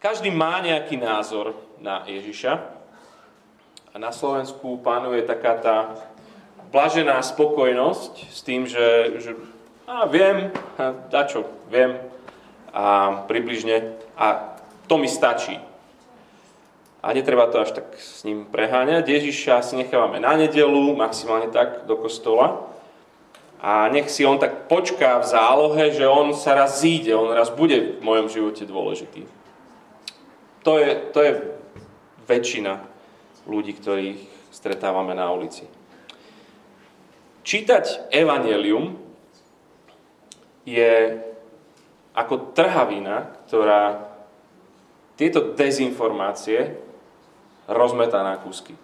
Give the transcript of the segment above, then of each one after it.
Každý má nejaký názor na Ježiša. A na Slovensku panuje taká tá blažená spokojnosť s tým, že, že a viem, a čo, viem a približne a to mi stačí. A netreba to až tak s ním preháňať. Ježiša si nechávame na nedelu, maximálne tak do kostola. A nech si on tak počká v zálohe, že on sa raz zíde, on raz bude v mojom živote dôležitý. To je, to je väčšina ľudí, ktorých stretávame na ulici. Čítať evanelium je ako trhavina, ktorá tieto dezinformácie rozmetá na kúsky.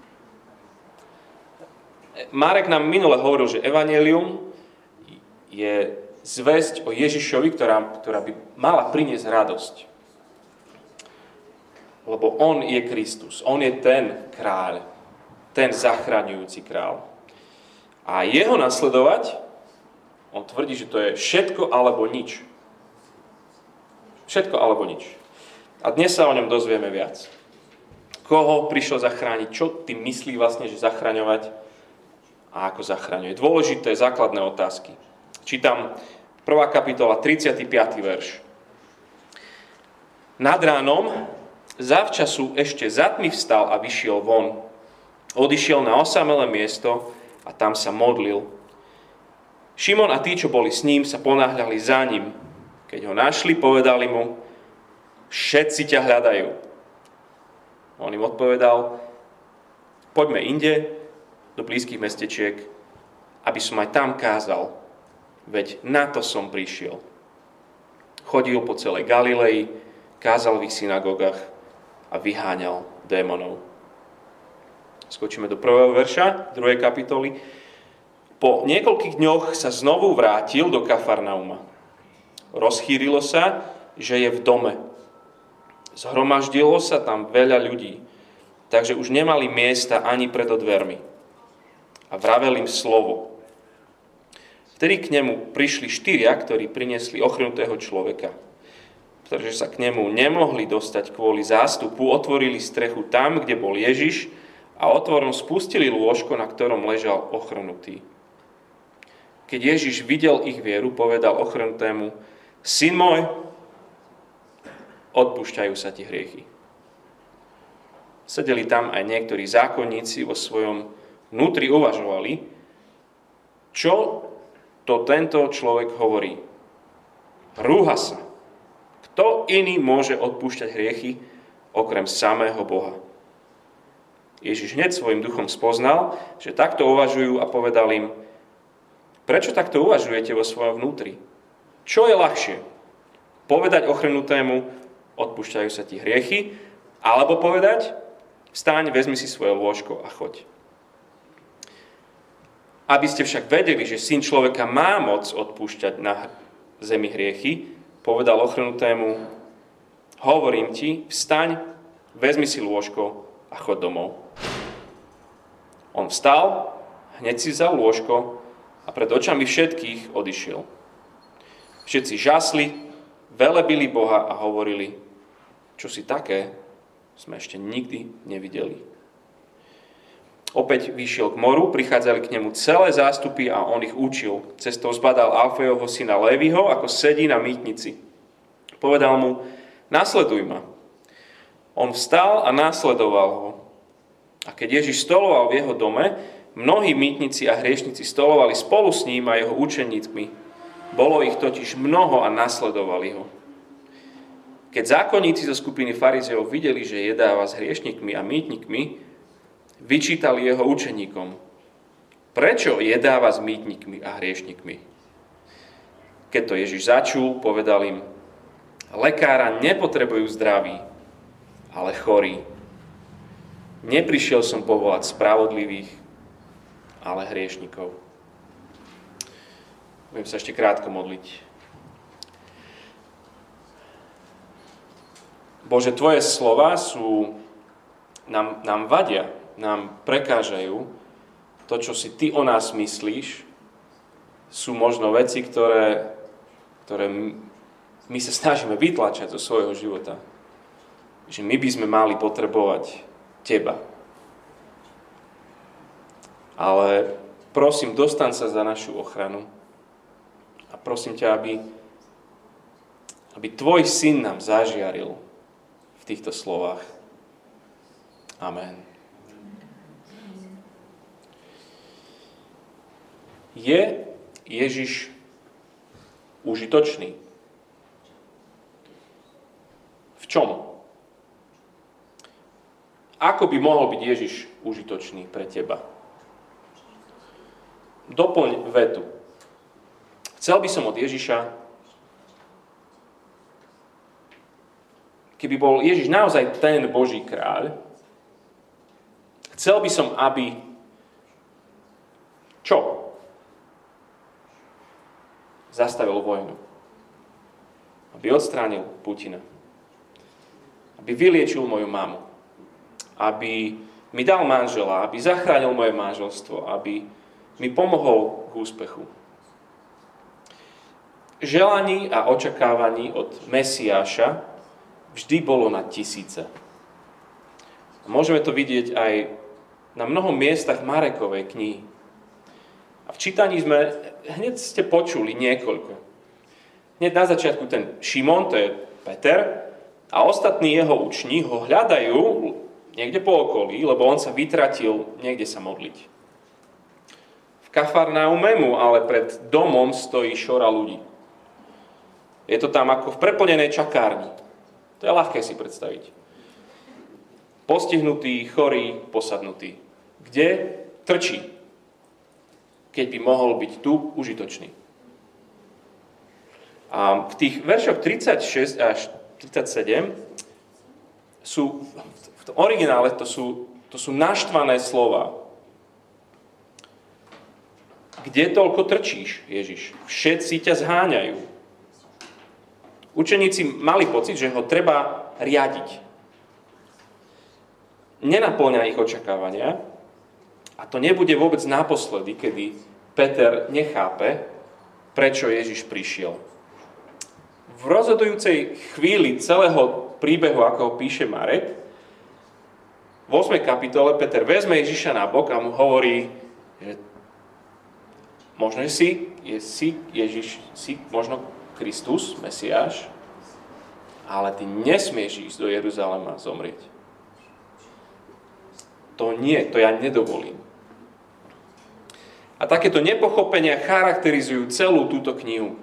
Marek nám minule hovoril, že evanelium je zväzť o Ježišovi, ktorá, ktorá by mala priniesť radosť. Lebo on je Kristus, on je ten kráľ, ten zachraňujúci král. A jeho nasledovať, on tvrdí, že to je všetko alebo nič. Všetko alebo nič. A dnes sa o ňom dozvieme viac. Koho prišiel zachrániť, čo tým myslí vlastne, že zachraňovať a ako zachraňuje. Dôležité základné otázky. Čítam 1. kapitola, 35. verš. Nad ránom Zavčasu ešte zatmi vstal a vyšiel von. Odišiel na osamelé miesto a tam sa modlil. Šimon a tí, čo boli s ním, sa ponáhľali za ním. Keď ho našli, povedali mu, všetci ťa hľadajú. On im odpovedal, poďme inde, do blízkych mestečiek, aby som aj tam kázal, veď na to som prišiel. Chodil po celej Galilei, kázal v ich synagogách a vyháňal démonov. Skočíme do prvého verša, druhej kapitoly. Po niekoľkých dňoch sa znovu vrátil do Kafarnauma. Rozchýrilo sa, že je v dome. Zhromaždilo sa tam veľa ľudí, takže už nemali miesta ani pred dvermi. A vravel im slovo. Vtedy k nemu prišli štyria, ktorí priniesli ochrnutého človeka – pretože sa k nemu nemohli dostať kvôli zástupu, otvorili strechu tam, kde bol Ježiš a otvorom spustili lôžko, na ktorom ležal ochrnutý. Keď Ježiš videl ich vieru, povedal ochrnutému, syn môj, odpúšťajú sa ti hriechy. Sedeli tam aj niektorí zákonníci vo svojom vnútri uvažovali, čo to tento človek hovorí. Rúha sa. Kto iný môže odpúšťať hriechy okrem samého Boha? Ježiš hneď svojim duchom spoznal, že takto uvažujú a povedal im, prečo takto uvažujete vo svojom vnútri? Čo je ľahšie? Povedať ochrnutému, odpúšťajú sa ti hriechy, alebo povedať, vstaň, vezmi si svoje lôžko a choď. Aby ste však vedeli, že syn človeka má moc odpúšťať na zemi hriechy, povedal ochrnutému, hovorím ti, vstaň, vezmi si lôžko a chod domov. On vstal, hneď si vzal lôžko a pred očami všetkých odišiel. Všetci žasli, velebili Boha a hovorili, čo si také sme ešte nikdy nevideli. Opäť vyšiel k moru, prichádzali k nemu celé zástupy a on ich učil. Cestou zbadal Alfejovho syna Lévyho, ako sedí na mýtnici. Povedal mu, nasleduj ma. On vstal a následoval ho. A keď Ježiš stoloval v jeho dome, mnohí mýtnici a hriešnici stolovali spolu s ním a jeho učeníkmi. Bolo ich totiž mnoho a nasledovali ho. Keď zákonníci zo skupiny farizeov videli, že jedáva s hriešnikmi a mýtnikmi, vyčítali jeho učeníkom. Prečo jedáva s mýtnikmi a hriešnikmi? Keď to Ježiš začul, povedal im, lekára nepotrebujú zdraví, ale chorí. Neprišiel som povolať spravodlivých, ale hriešnikov. Budem sa ešte krátko modliť. Bože, Tvoje slova sú, nám, nám vadia, nám prekážajú, to, čo si ty o nás myslíš, sú možno veci, ktoré, ktoré my sa snažíme vytlačať zo svojho života. že my by sme mali potrebovať teba. Ale prosím, dostan sa za našu ochranu a prosím ťa, aby, aby tvoj syn nám zažiaril v týchto slovách. Amen. Je Ježiš užitočný? V čom? Ako by mohol byť Ježiš užitočný pre teba? Doplň vetu. Chcel by som od Ježiša, keby bol Ježiš naozaj ten Boží kráľ, chcel by som, aby čo? Zastavil vojnu. Aby odstránil Putina. Aby vyliečil moju mamu aby mi dal manžela, aby zachránil moje manželstvo, aby mi pomohol k úspechu. Želaní a očakávaní od Mesiáša vždy bolo na tisíce. Môžeme to vidieť aj na mnohom miestach Marekovej knihy. V čítaní sme, hneď ste počuli niekoľko. Hneď na začiatku ten Šimon, to je Peter, a ostatní jeho učni ho hľadajú, niekde po okolí, lebo on sa vytratil niekde sa modliť. V Kafarnaume mu ale pred domom stojí šora ľudí. Je to tam ako v preplnenej čakárni. To je ľahké si predstaviť. Postihnutý, chorý, posadnutý. Kde trčí, keď by mohol byť tu užitočný. A v tých veršoch 36 až 37 sú v originále to sú, to sú naštvané slova. Kde toľko trčíš, Ježiš? Všetci ťa zháňajú. Učeníci mali pocit, že ho treba riadiť. Nenaplňa ich očakávania a to nebude vôbec naposledy, kedy Peter nechápe, prečo Ježiš prišiel. V rozhodujúcej chvíli celého príbehu, ako ho píše Marek, v 8. kapitole Peter vezme Ježiša na bok a mu hovorí, že možno si, je, si Ježiš, si možno Kristus, Mesiáš, ale ty nesmieš ísť do Jeruzalema zomrieť. To nie, to ja nedovolím. A takéto nepochopenia charakterizujú celú túto knihu.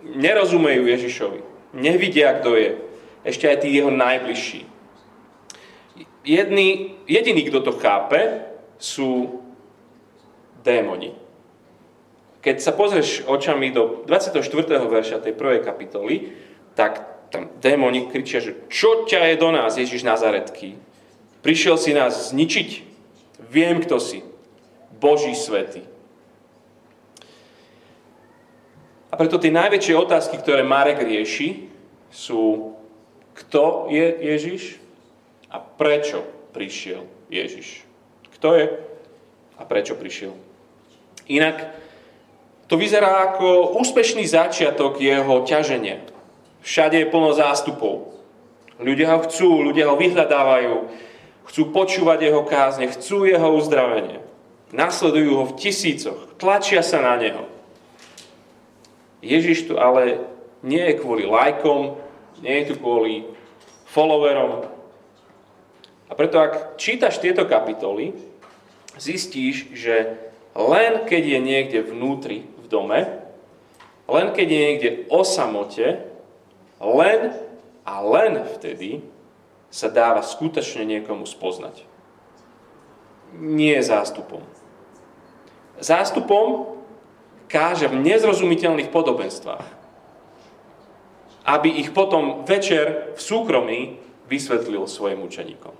Nerozumejú Ježišovi. Nevidia, kto je. Ešte aj tí jeho najbližší jedný, jediný, kto to chápe, sú démoni. Keď sa pozrieš očami do 24. verša tej prvej kapitoly, tak tam démoni kričia, že čo ťa je do nás, Ježiš Nazaretky? Prišiel si nás zničiť? Viem, kto si. Boží svety. A preto tie najväčšie otázky, ktoré Marek rieši, sú, kto je Ježiš, a prečo prišiel Ježiš. Kto je a prečo prišiel. Inak to vyzerá ako úspešný začiatok jeho ťaženia. Všade je plno zástupov. Ľudia ho chcú, ľudia ho vyhľadávajú, chcú počúvať jeho kázne, chcú jeho uzdravenie. Nasledujú ho v tisícoch, tlačia sa na neho. Ježiš tu ale nie je kvôli lajkom, nie je tu kvôli followerom, a preto ak čítaš tieto kapitoly, zistíš, že len keď je niekde vnútri v dome, len keď je niekde o samote, len a len vtedy sa dáva skutočne niekomu spoznať. Nie zástupom. Zástupom káže v nezrozumiteľných podobenstvách, aby ich potom večer v súkromí vysvetlil svojim učeníkom.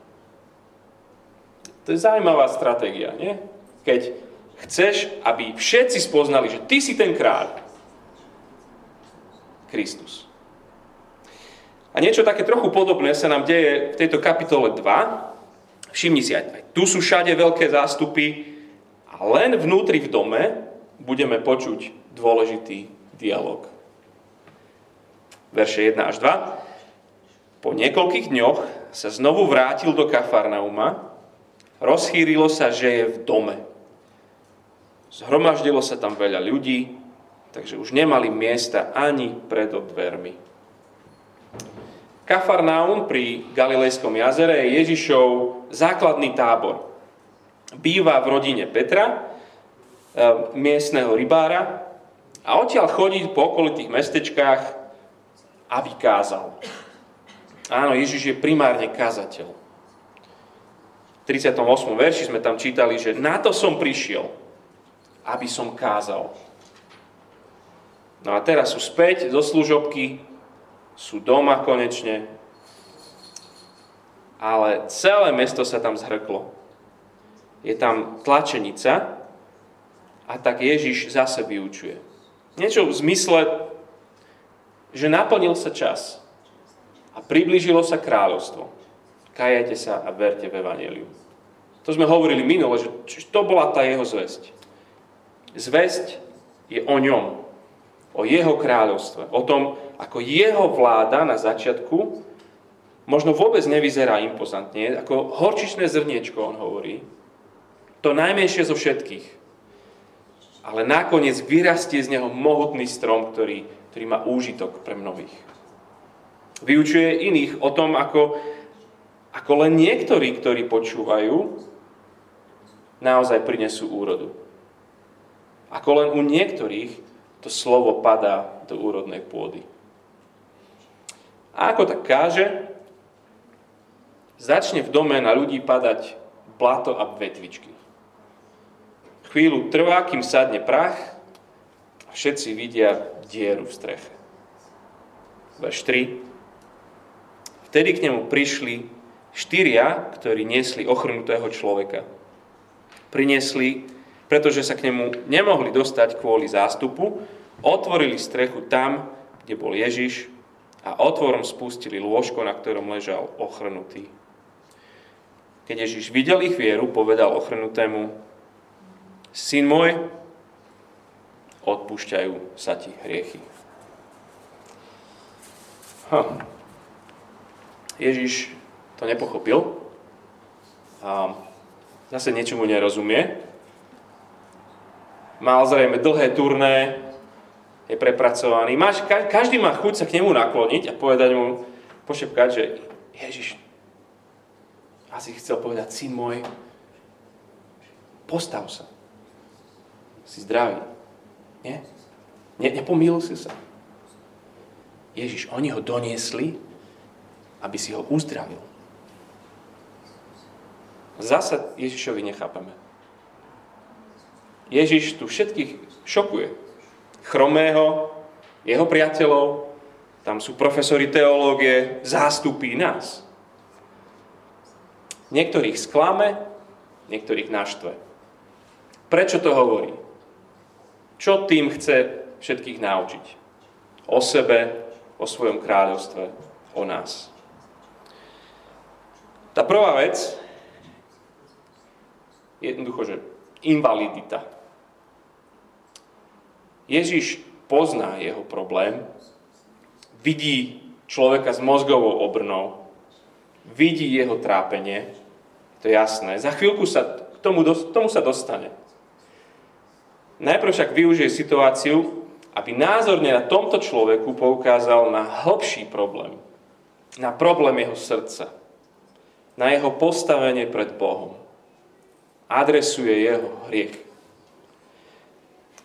To je zaujímavá stratégia, nie? Keď chceš, aby všetci spoznali, že ty si ten kráľ. Kristus. A niečo také trochu podobné sa nám deje v tejto kapitole 2. Všimni si aj, tu sú všade veľké zástupy a len vnútri v dome budeme počuť dôležitý dialog. Verše 1 až 2. Po niekoľkých dňoch sa znovu vrátil do Kafarnauma, rozchýrilo sa, že je v dome. Zhromaždilo sa tam veľa ľudí, takže už nemali miesta ani pred dvermi. Kafarnaum pri Galilejskom jazere je Ježišov základný tábor. Býva v rodine Petra, miestneho rybára, a odtiaľ chodí po okolitých mestečkách, aby kázal. Áno, Ježiš je primárne kazateľ. V 38. verši sme tam čítali, že na to som prišiel, aby som kázal. No a teraz sú späť zo služobky, sú doma konečne, ale celé mesto sa tam zhrklo. Je tam tlačenica a tak Ježiš zase vyučuje. Niečo v zmysle, že naplnil sa čas a priblížilo sa kráľovstvo. Kajajte sa a verte v Evangeliu. To sme hovorili minule, že to bola tá jeho zväzť. Zväzť je o ňom, o jeho kráľovstve, o tom, ako jeho vláda na začiatku možno vôbec nevyzerá impozantne, ako horčičné zrniečko, on hovorí, to najmenšie zo všetkých. Ale nakoniec vyrastie z neho mohutný strom, ktorý, ktorý má úžitok pre mnohých. Vyučuje iných o tom, ako, ako len niektorí, ktorí počúvajú, naozaj prinesú úrodu. Ako len u niektorých to slovo padá do úrodnej pôdy. A ako tak káže, začne v dome na ľudí padať blato a vetvičky. Chvíľu trvá, kým sadne prach a všetci vidia dieru v streche. Verš 3. Vtedy k nemu prišli štyria, ktorí niesli ochrnutého človeka. Priniesli, pretože sa k nemu nemohli dostať kvôli zástupu, otvorili strechu tam, kde bol Ježiš a otvorom spustili lôžko, na ktorom ležal ochrnutý. Keď Ježiš videl ich vieru, povedal ochrnutému, Syn môj, odpúšťajú sa ti hriechy. Hm. Ježiš to nepochopil a zase niečomu nerozumie. Mal zrejme dlhé turné, je prepracovaný. Máš, každý má chuť sa k nemu nakloniť a povedať mu, pošepkať, že Ježiš, asi chcel povedať, syn môj, postav sa. Si zdravý. Nie? Ne, nepomýlil si sa. Ježiš, oni ho doniesli aby si ho uzdravil. Zasa Ježišovi nechápeme. Ježiš tu všetkých šokuje. Chromého, jeho priateľov, tam sú profesori teológie, zástupí nás. Niektorých sklame, niektorých naštve. Prečo to hovorí? Čo tým chce všetkých naučiť? O sebe, o svojom kráľovstve, o nás. Tá prvá vec je jednoducho, že invalidita. Ježiš pozná jeho problém, vidí človeka s mozgovou obrnou, vidí jeho trápenie, to je jasné. Za chvíľku sa k tomu, tomu sa dostane. Najprv však využije situáciu, aby názorne na tomto človeku poukázal na hlbší problém. Na problém jeho srdca na jeho postavenie pred Bohom. Adresuje jeho hriech.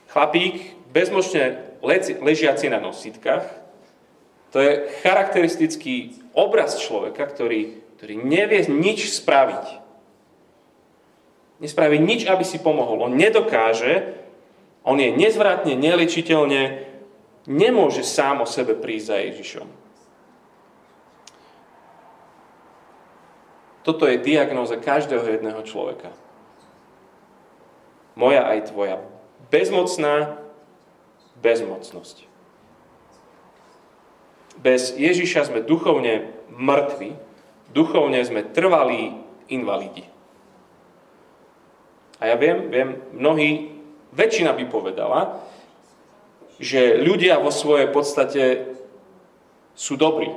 Chlapík, bezmočne ležiaci na nositkách, to je charakteristický obraz človeka, ktorý, ktorý nevie nič spraviť. Nespraví nič, aby si pomohol. On nedokáže, on je nezvratne, neličiteľne, nemôže sám o sebe prísť za Ježišom. Toto je diagnóza každého jedného človeka. Moja aj tvoja. Bezmocná bezmocnosť. Bez Ježiša sme duchovne mŕtvi, duchovne sme trvalí invalidi. A ja viem, viem, mnohí, väčšina by povedala, že ľudia vo svojej podstate sú dobrí.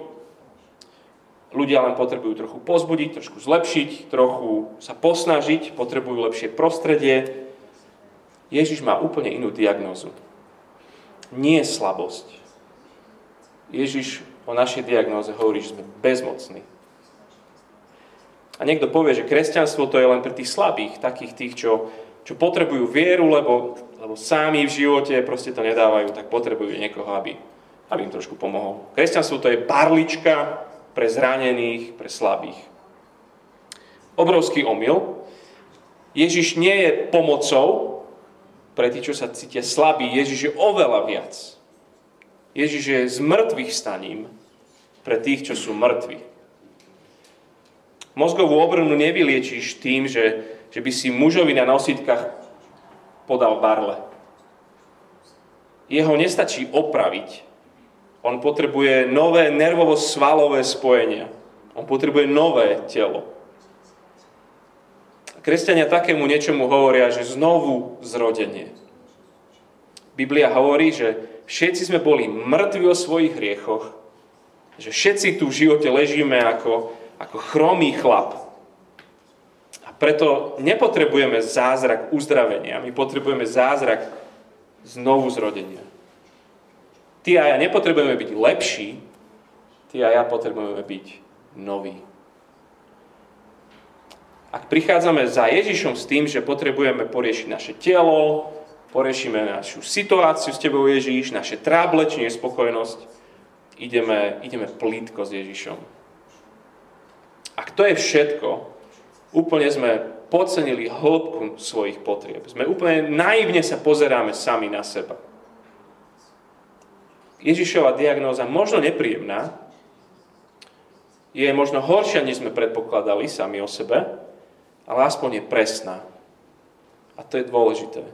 ľudia len potrebujú trochu pozbudiť, trošku zlepšiť, trochu sa posnažiť, potrebujú lepšie prostredie. Ježiš má úplne inú diagnózu. Nie slabosť. Ježiš o našej diagnóze hovorí, že sme bezmocní. A niekto povie, že kresťanstvo to je len pre tých slabých, takých tých, čo, čo potrebujú vieru, lebo, lebo sami v živote proste to nedávajú, tak potrebujú niekoho, aby, aby im trošku pomohol. Kresťanstvo to je barlička, pre zranených, pre slabých. Obrovský omyl. Ježiš nie je pomocou pre tých, čo sa cítia slabí. Ježiš je oveľa viac. Ježiš je z mŕtvych staním pre tých, čo sú mŕtvi. Mozgovú obrnu nevyliečíš tým, že, že by si mužovi na nositkách podal barle. Jeho nestačí opraviť, on potrebuje nové nervovo-svalové spojenia. On potrebuje nové telo. Kresťania takému niečomu hovoria, že znovu zrodenie. Biblia hovorí, že všetci sme boli mŕtvi o svojich hriechoch, že všetci tu v živote ležíme ako, ako chromý chlap. Preto nepotrebujeme zázrak uzdravenia, my potrebujeme zázrak znovu zrodenia. Ty a ja nepotrebujeme byť lepší, ty a ja potrebujeme byť noví. Ak prichádzame za Ježišom s tým, že potrebujeme poriešiť naše telo, poriešime našu situáciu s Tebou Ježiš, naše tráble či nespokojnosť, ideme, ideme plítko s Ježišom. Ak to je všetko, úplne sme podcenili hĺbku svojich potrieb. Sme úplne naivne sa pozeráme sami na seba. Ježišova diagnóza možno nepríjemná, je možno horšia, než sme predpokladali sami o sebe, ale aspoň je presná. A to je dôležité.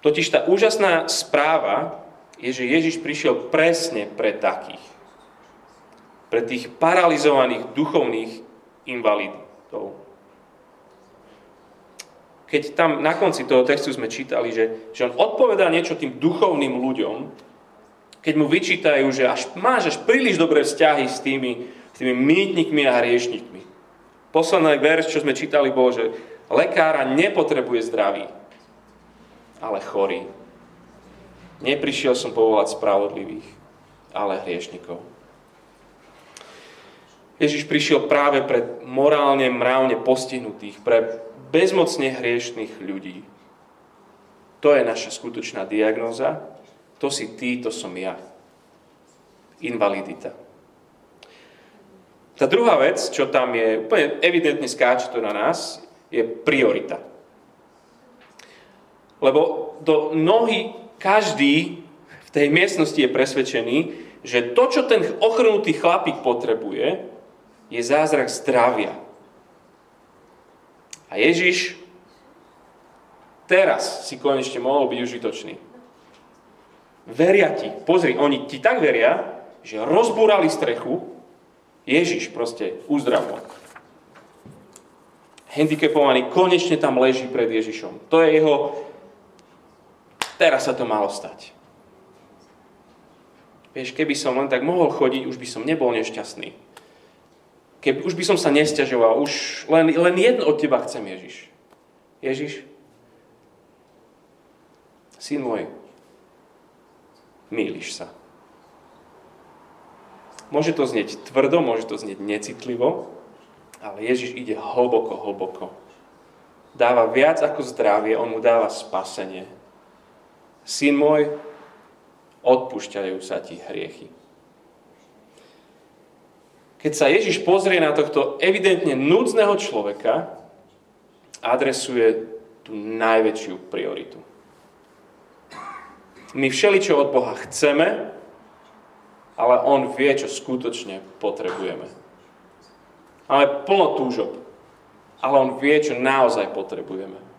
Totiž tá úžasná správa je, že Ježiš prišiel presne pre takých. Pre tých paralizovaných duchovných invalidov. Keď tam na konci toho textu sme čítali, že, že on odpovedá niečo tým duchovným ľuďom, keď mu vyčítajú, že až, máš až príliš dobré vzťahy s tými, s tými mýtnikmi a hriešnikmi. Posledný verš, čo sme čítali, bol, že lekára nepotrebuje zdravý, ale chorý. Neprišiel som povolať spravodlivých, ale hriešnikov. Ježiš prišiel práve pre morálne, mravne postihnutých, pre bezmocne hriešných ľudí. To je naša skutočná diagnóza to si ty, to som ja. Invalidita. Tá druhá vec, čo tam je, úplne evidentne skáče to na nás, je priorita. Lebo do nohy každý v tej miestnosti je presvedčený, že to, čo ten ochrnutý chlapík potrebuje, je zázrak zdravia. A Ježiš teraz si konečne mohol byť užitočný. Veria ti. Pozri, oni ti tak veria, že rozbúrali strechu, Ježiš proste uzdravoval. Handicapovaný konečne tam leží pred Ježišom. To je jeho... Teraz sa to malo stať. Vieš, keby som len tak mohol chodiť, už by som nebol nešťastný. Keby, už by som sa nestiažoval, už len, len jedno od teba chcem, Ježiš. Ježiš, syn môj, mýliš sa. Môže to znieť tvrdo, môže to znieť necitlivo, ale Ježiš ide hlboko, hlboko. Dáva viac ako zdravie, on mu dáva spasenie. Syn môj, odpúšťajú sa ti hriechy. Keď sa Ježiš pozrie na tohto evidentne núdzneho človeka, adresuje tú najväčšiu prioritu. My všeličo od Boha chceme, ale On vie, čo skutočne potrebujeme. Máme plno túžob, ale On vie, čo naozaj potrebujeme.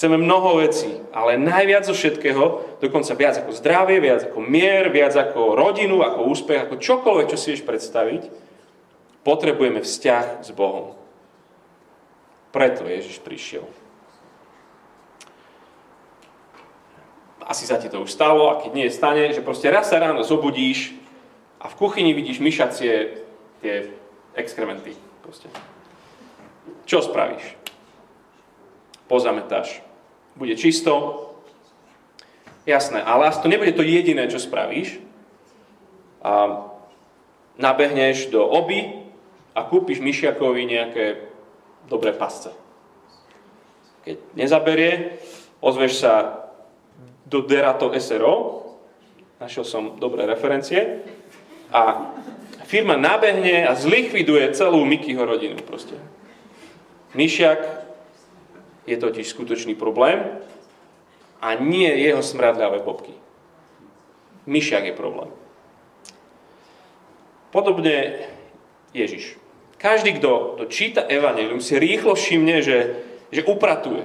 Chceme mnoho vecí, ale najviac zo všetkého, dokonca viac ako zdravie, viac ako mier, viac ako rodinu, ako úspech, ako čokoľvek, čo si vieš predstaviť, potrebujeme vzťah s Bohom. Preto Ježiš prišiel. asi sa ti to už stalo a keď nie stane, že proste raz sa ráno zobudíš a v kuchyni vidíš myšacie tie exkrementy. Proste. Čo spravíš? Pozametáš. Bude čisto. Jasné, ale to nebude to jediné, čo spravíš. A nabehneš do oby a kúpiš myšiakovi nejaké dobré pasce. Keď nezaberie, ozveš sa do Derato SRO, našiel som dobré referencie, a firma nabehne a zlikviduje celú Mikyho rodinu proste. Myšiak je totiž skutočný problém a nie jeho smradľavé bobky. Myšiak je problém. Podobne Ježiš. Každý, kto, kto číta Evangelium, si rýchlo všimne, že, že upratuje.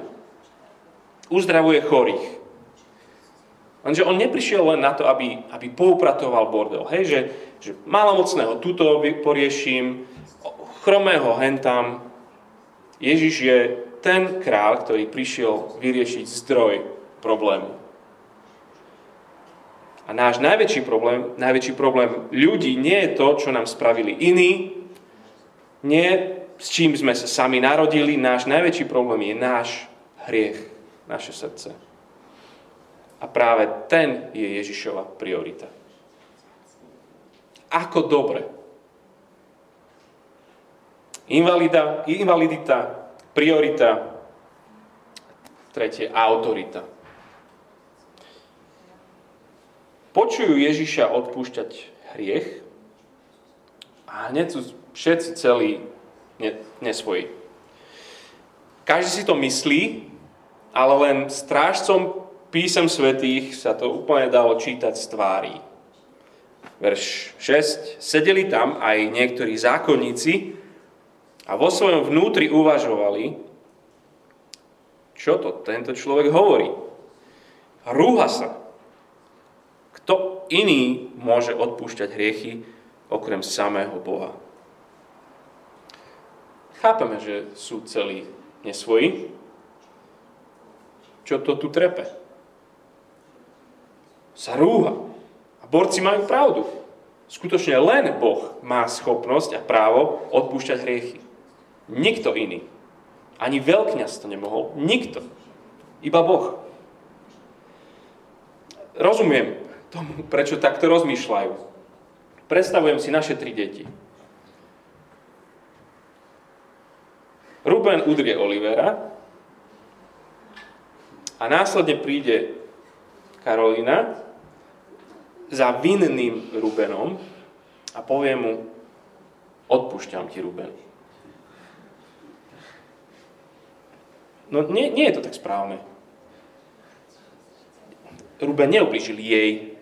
Uzdravuje chorých. Lenže on neprišiel len na to, aby, aby poupratoval bordel. Hej, že, že malomocného tuto porieším, chromého hentam. Ježiš je ten král, ktorý prišiel vyriešiť zdroj problému. A náš najväčší problém, najväčší problém ľudí nie je to, čo nám spravili iní, nie s čím sme sa sami narodili, náš najväčší problém je náš hriech, naše srdce. A práve ten je Ježišova priorita. Ako dobre. Invalida, invalidita, priorita, tretie, autorita. Počujú Ježiša odpúšťať hriech a hneď sú všetci celí nesvoji. Každý si to myslí, ale len strážcom písem svetých sa to úplne dalo čítať z tvári. Verš 6. Sedeli tam aj niektorí zákonníci a vo svojom vnútri uvažovali, čo to tento človek hovorí. Rúha sa. Kto iný môže odpúšťať hriechy okrem samého Boha? Chápeme, že sú celí nesvoji. Čo to tu trepe? sa rúha. A borci majú pravdu. Skutočne len Boh má schopnosť a právo odpúšťať hriechy. Nikto iný. Ani veľkňaz to nemohol. Nikto. Iba Boh. Rozumiem tomu, prečo takto rozmýšľajú. Predstavujem si naše tri deti. Ruben udrie Olivera a následne príde Karolina za vinným Rubenom a povie mu, odpúšťam ti, Ruben. No nie, nie je to tak správne. Ruben neublížil jej,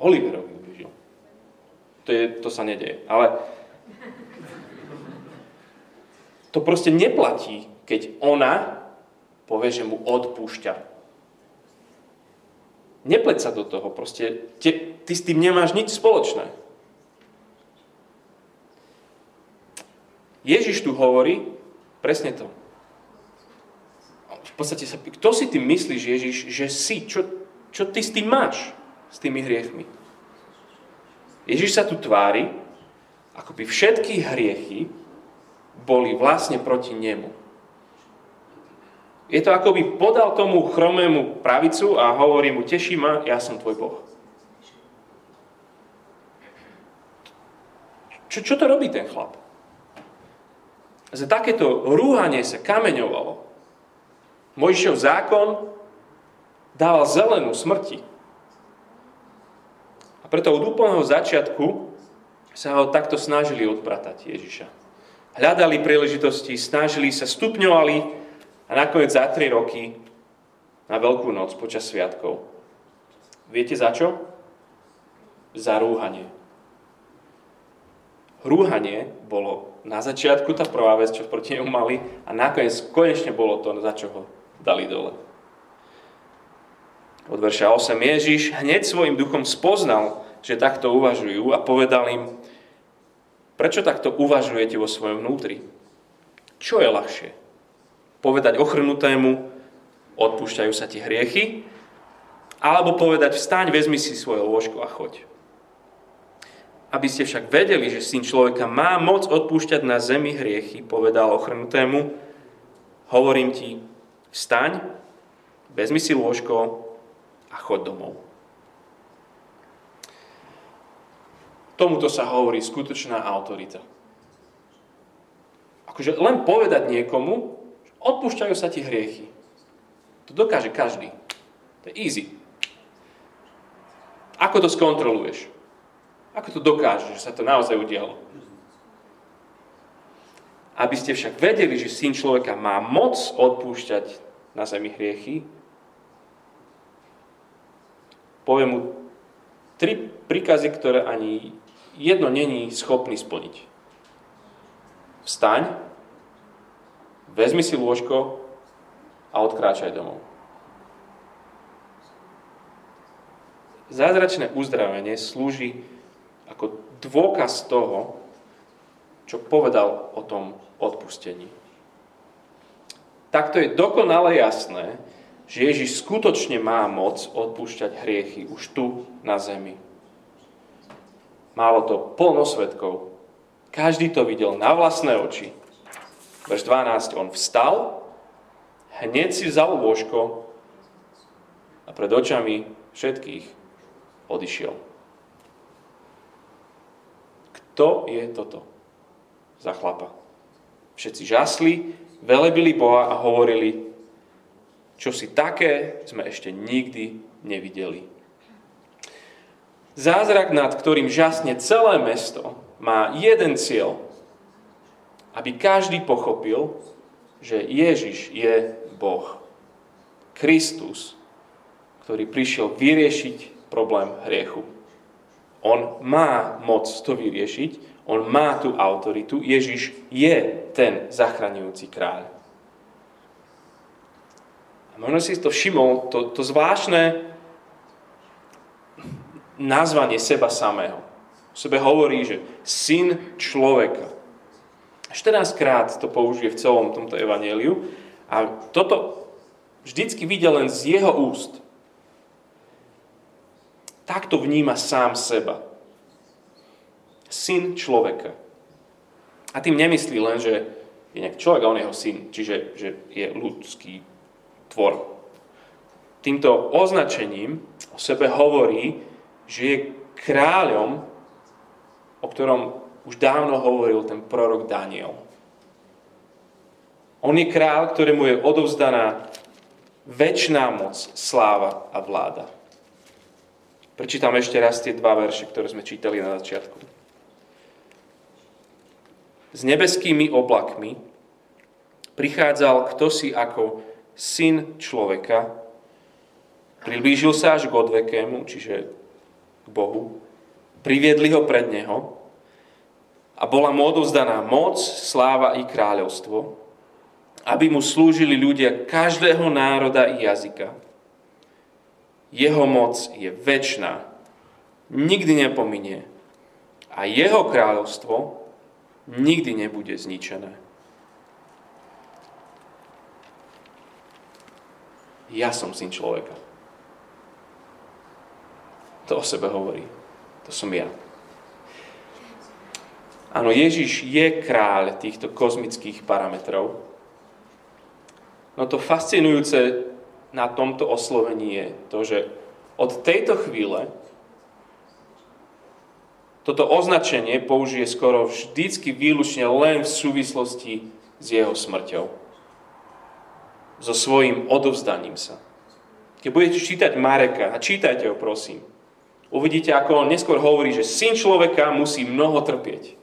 Oliverovi ublížil. To, je, to sa nedeje. Ale to proste neplatí, keď ona povie, že mu odpúšťa Nepleť sa do toho, proste te, ty s tým nemáš nič spoločné. Ježiš tu hovorí presne to. V podstate sa, kto si ty myslíš, Ježiš, že si? Čo, čo ty s tým máš? S tými hriechmi? Ježiš sa tu tvári, ako by všetky hriechy boli vlastne proti nemu. Je to ako by podal tomu chromému pravicu a hovorí mu, teší ma, ja som tvoj Boh. Čo, čo to robí ten chlap? Za takéto rúhanie sa kameňovalo. Mojžišov zákon dával zelenú smrti. A preto od úplného začiatku sa ho takto snažili odpratať Ježiša. Hľadali príležitosti, snažili sa, stupňovali a nakoniec za 3 roky na Veľkú noc počas sviatkov. Viete za čo? Za rúhanie. Rúhanie bolo na začiatku tá prvá vec, čo proti nemu mali a nakoniec konečne bolo to, za čo ho dali dole. Od verša 8 Ježiš hneď svojim duchom spoznal, že takto uvažujú a povedal im, prečo takto uvažujete vo svojom vnútri? Čo je ľahšie? povedať ochrnutému, odpúšťajú sa ti hriechy, alebo povedať, vstaň, vezmi si svoje lôžko a choď. Aby ste však vedeli, že syn človeka má moc odpúšťať na zemi hriechy, povedal ochrnutému, hovorím ti, vstaň, vezmi si lôžko a chod domov. Tomuto sa hovorí skutočná autorita. Akože len povedať niekomu, že odpúšťajú sa ti hriechy. To dokáže každý. To je easy. Ako to skontroluješ? Ako to dokážeš, že sa to naozaj udialo? Aby ste však vedeli, že syn človeka má moc odpúšťať na zemi hriechy, poviem mu tri príkazy, ktoré ani jedno není schopný splniť. Vstaň, vezmi si lôžko a odkráčaj domov. Zázračné uzdravenie slúži ako dôkaz toho, čo povedal o tom odpustení. Takto je dokonale jasné, že Ježiš skutočne má moc odpúšťať hriechy už tu na zemi. Málo to plno svetkov. Každý to videl na vlastné oči. Verš 12. On vstal, hneď si vzal lôžko a pred očami všetkých odišiel. Kto je toto za chlapa? Všetci žasli, velebili Boha a hovorili, čo si také sme ešte nikdy nevideli. Zázrak, nad ktorým žasne celé mesto, má jeden cieľ. Aby každý pochopil, že Ježiš je Boh. Kristus, ktorý prišiel vyriešiť problém hriechu. On má moc to vyriešiť, on má tú autoritu, Ježiš je ten zachraňujúci kráľ. A možno si to všimol, to, to zvláštne nazvanie seba samého. O sebe hovorí, že syn človeka. 14 krát to použije v celom tomto evaneliu a toto vždycky vidia len z jeho úst takto vníma sám seba. Syn človeka. A tým nemyslí len, že je nejaký človek a on je jeho syn, čiže že je ľudský tvor. Týmto označením o sebe hovorí, že je kráľom, o ktorom už dávno hovoril ten prorok Daniel. On je král, ktorému je odovzdaná väčšiná moc, sláva a vláda. Prečítam ešte raz tie dva verše, ktoré sme čítali na začiatku. S nebeskými oblakmi prichádzal kto si ako syn človeka, priblížil sa až k odvekému, čiže k Bohu, priviedli ho pred neho a bola mu odovzdaná moc, sláva i kráľovstvo, aby mu slúžili ľudia každého národa i jazyka. Jeho moc je väčšiná, nikdy nepominie a jeho kráľovstvo nikdy nebude zničené. Ja som syn človeka. To o sebe hovorí. To som ja. Áno, Ježiš je kráľ týchto kozmických parametrov. No to fascinujúce na tomto oslovení je to, že od tejto chvíle toto označenie použije skoro vždycky výlučne len v súvislosti s jeho smrťou. So svojím odovzdaním sa. Keď budete čítať Mareka, a čítajte ho prosím, uvidíte, ako on neskôr hovorí, že syn človeka musí mnoho trpieť.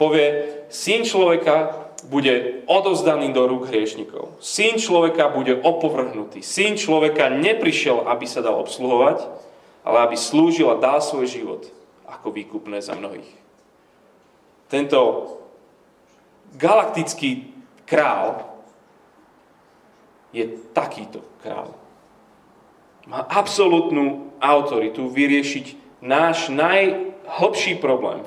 Povie, syn človeka bude odovzdaný do rúk hriešnikov. Syn človeka bude opovrhnutý. Syn človeka neprišiel, aby sa dal obsluhovať, ale aby slúžil a dal svoj život ako výkupné za mnohých. Tento galaktický král je takýto král. Má absolútnu autoritu vyriešiť náš najhlbší problém.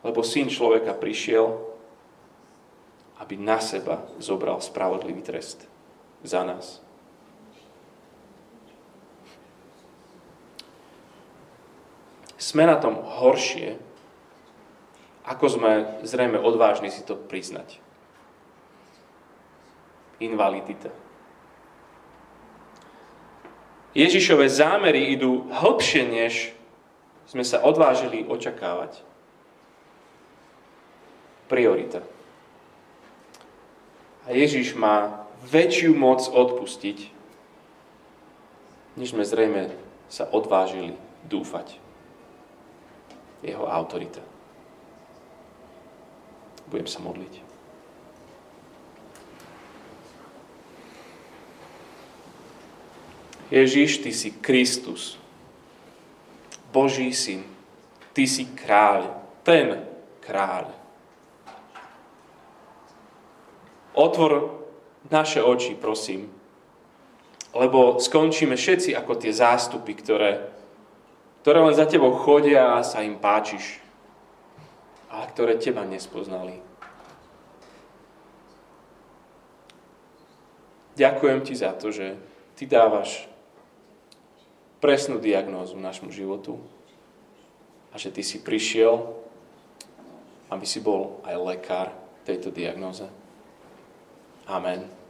Lebo syn človeka prišiel aby na seba zobral spravodlivý trest za nás. Sme na tom horšie, ako sme zrejme odvážni si to priznať. Invalidita. Ježišové zámery idú hlbšie, než sme sa odvážili očakávať. Priorita. A Ježiš má väčšiu moc odpustiť, než sme zrejme sa odvážili dúfať. Jeho autorita. Budem sa modliť. Ježiš, Ty si Kristus, Boží syn, Ty si kráľ, ten kráľ. Otvor naše oči, prosím, lebo skončíme všetci ako tie zástupy, ktoré, ktoré len za Tebou chodia a sa im páčiš, ale ktoré Teba nespoznali. Ďakujem Ti za to, že Ty dávaš presnú diagnózu našmu životu a že ty si prišiel, aby si bol aj lekár tejto diagnóze. Amen.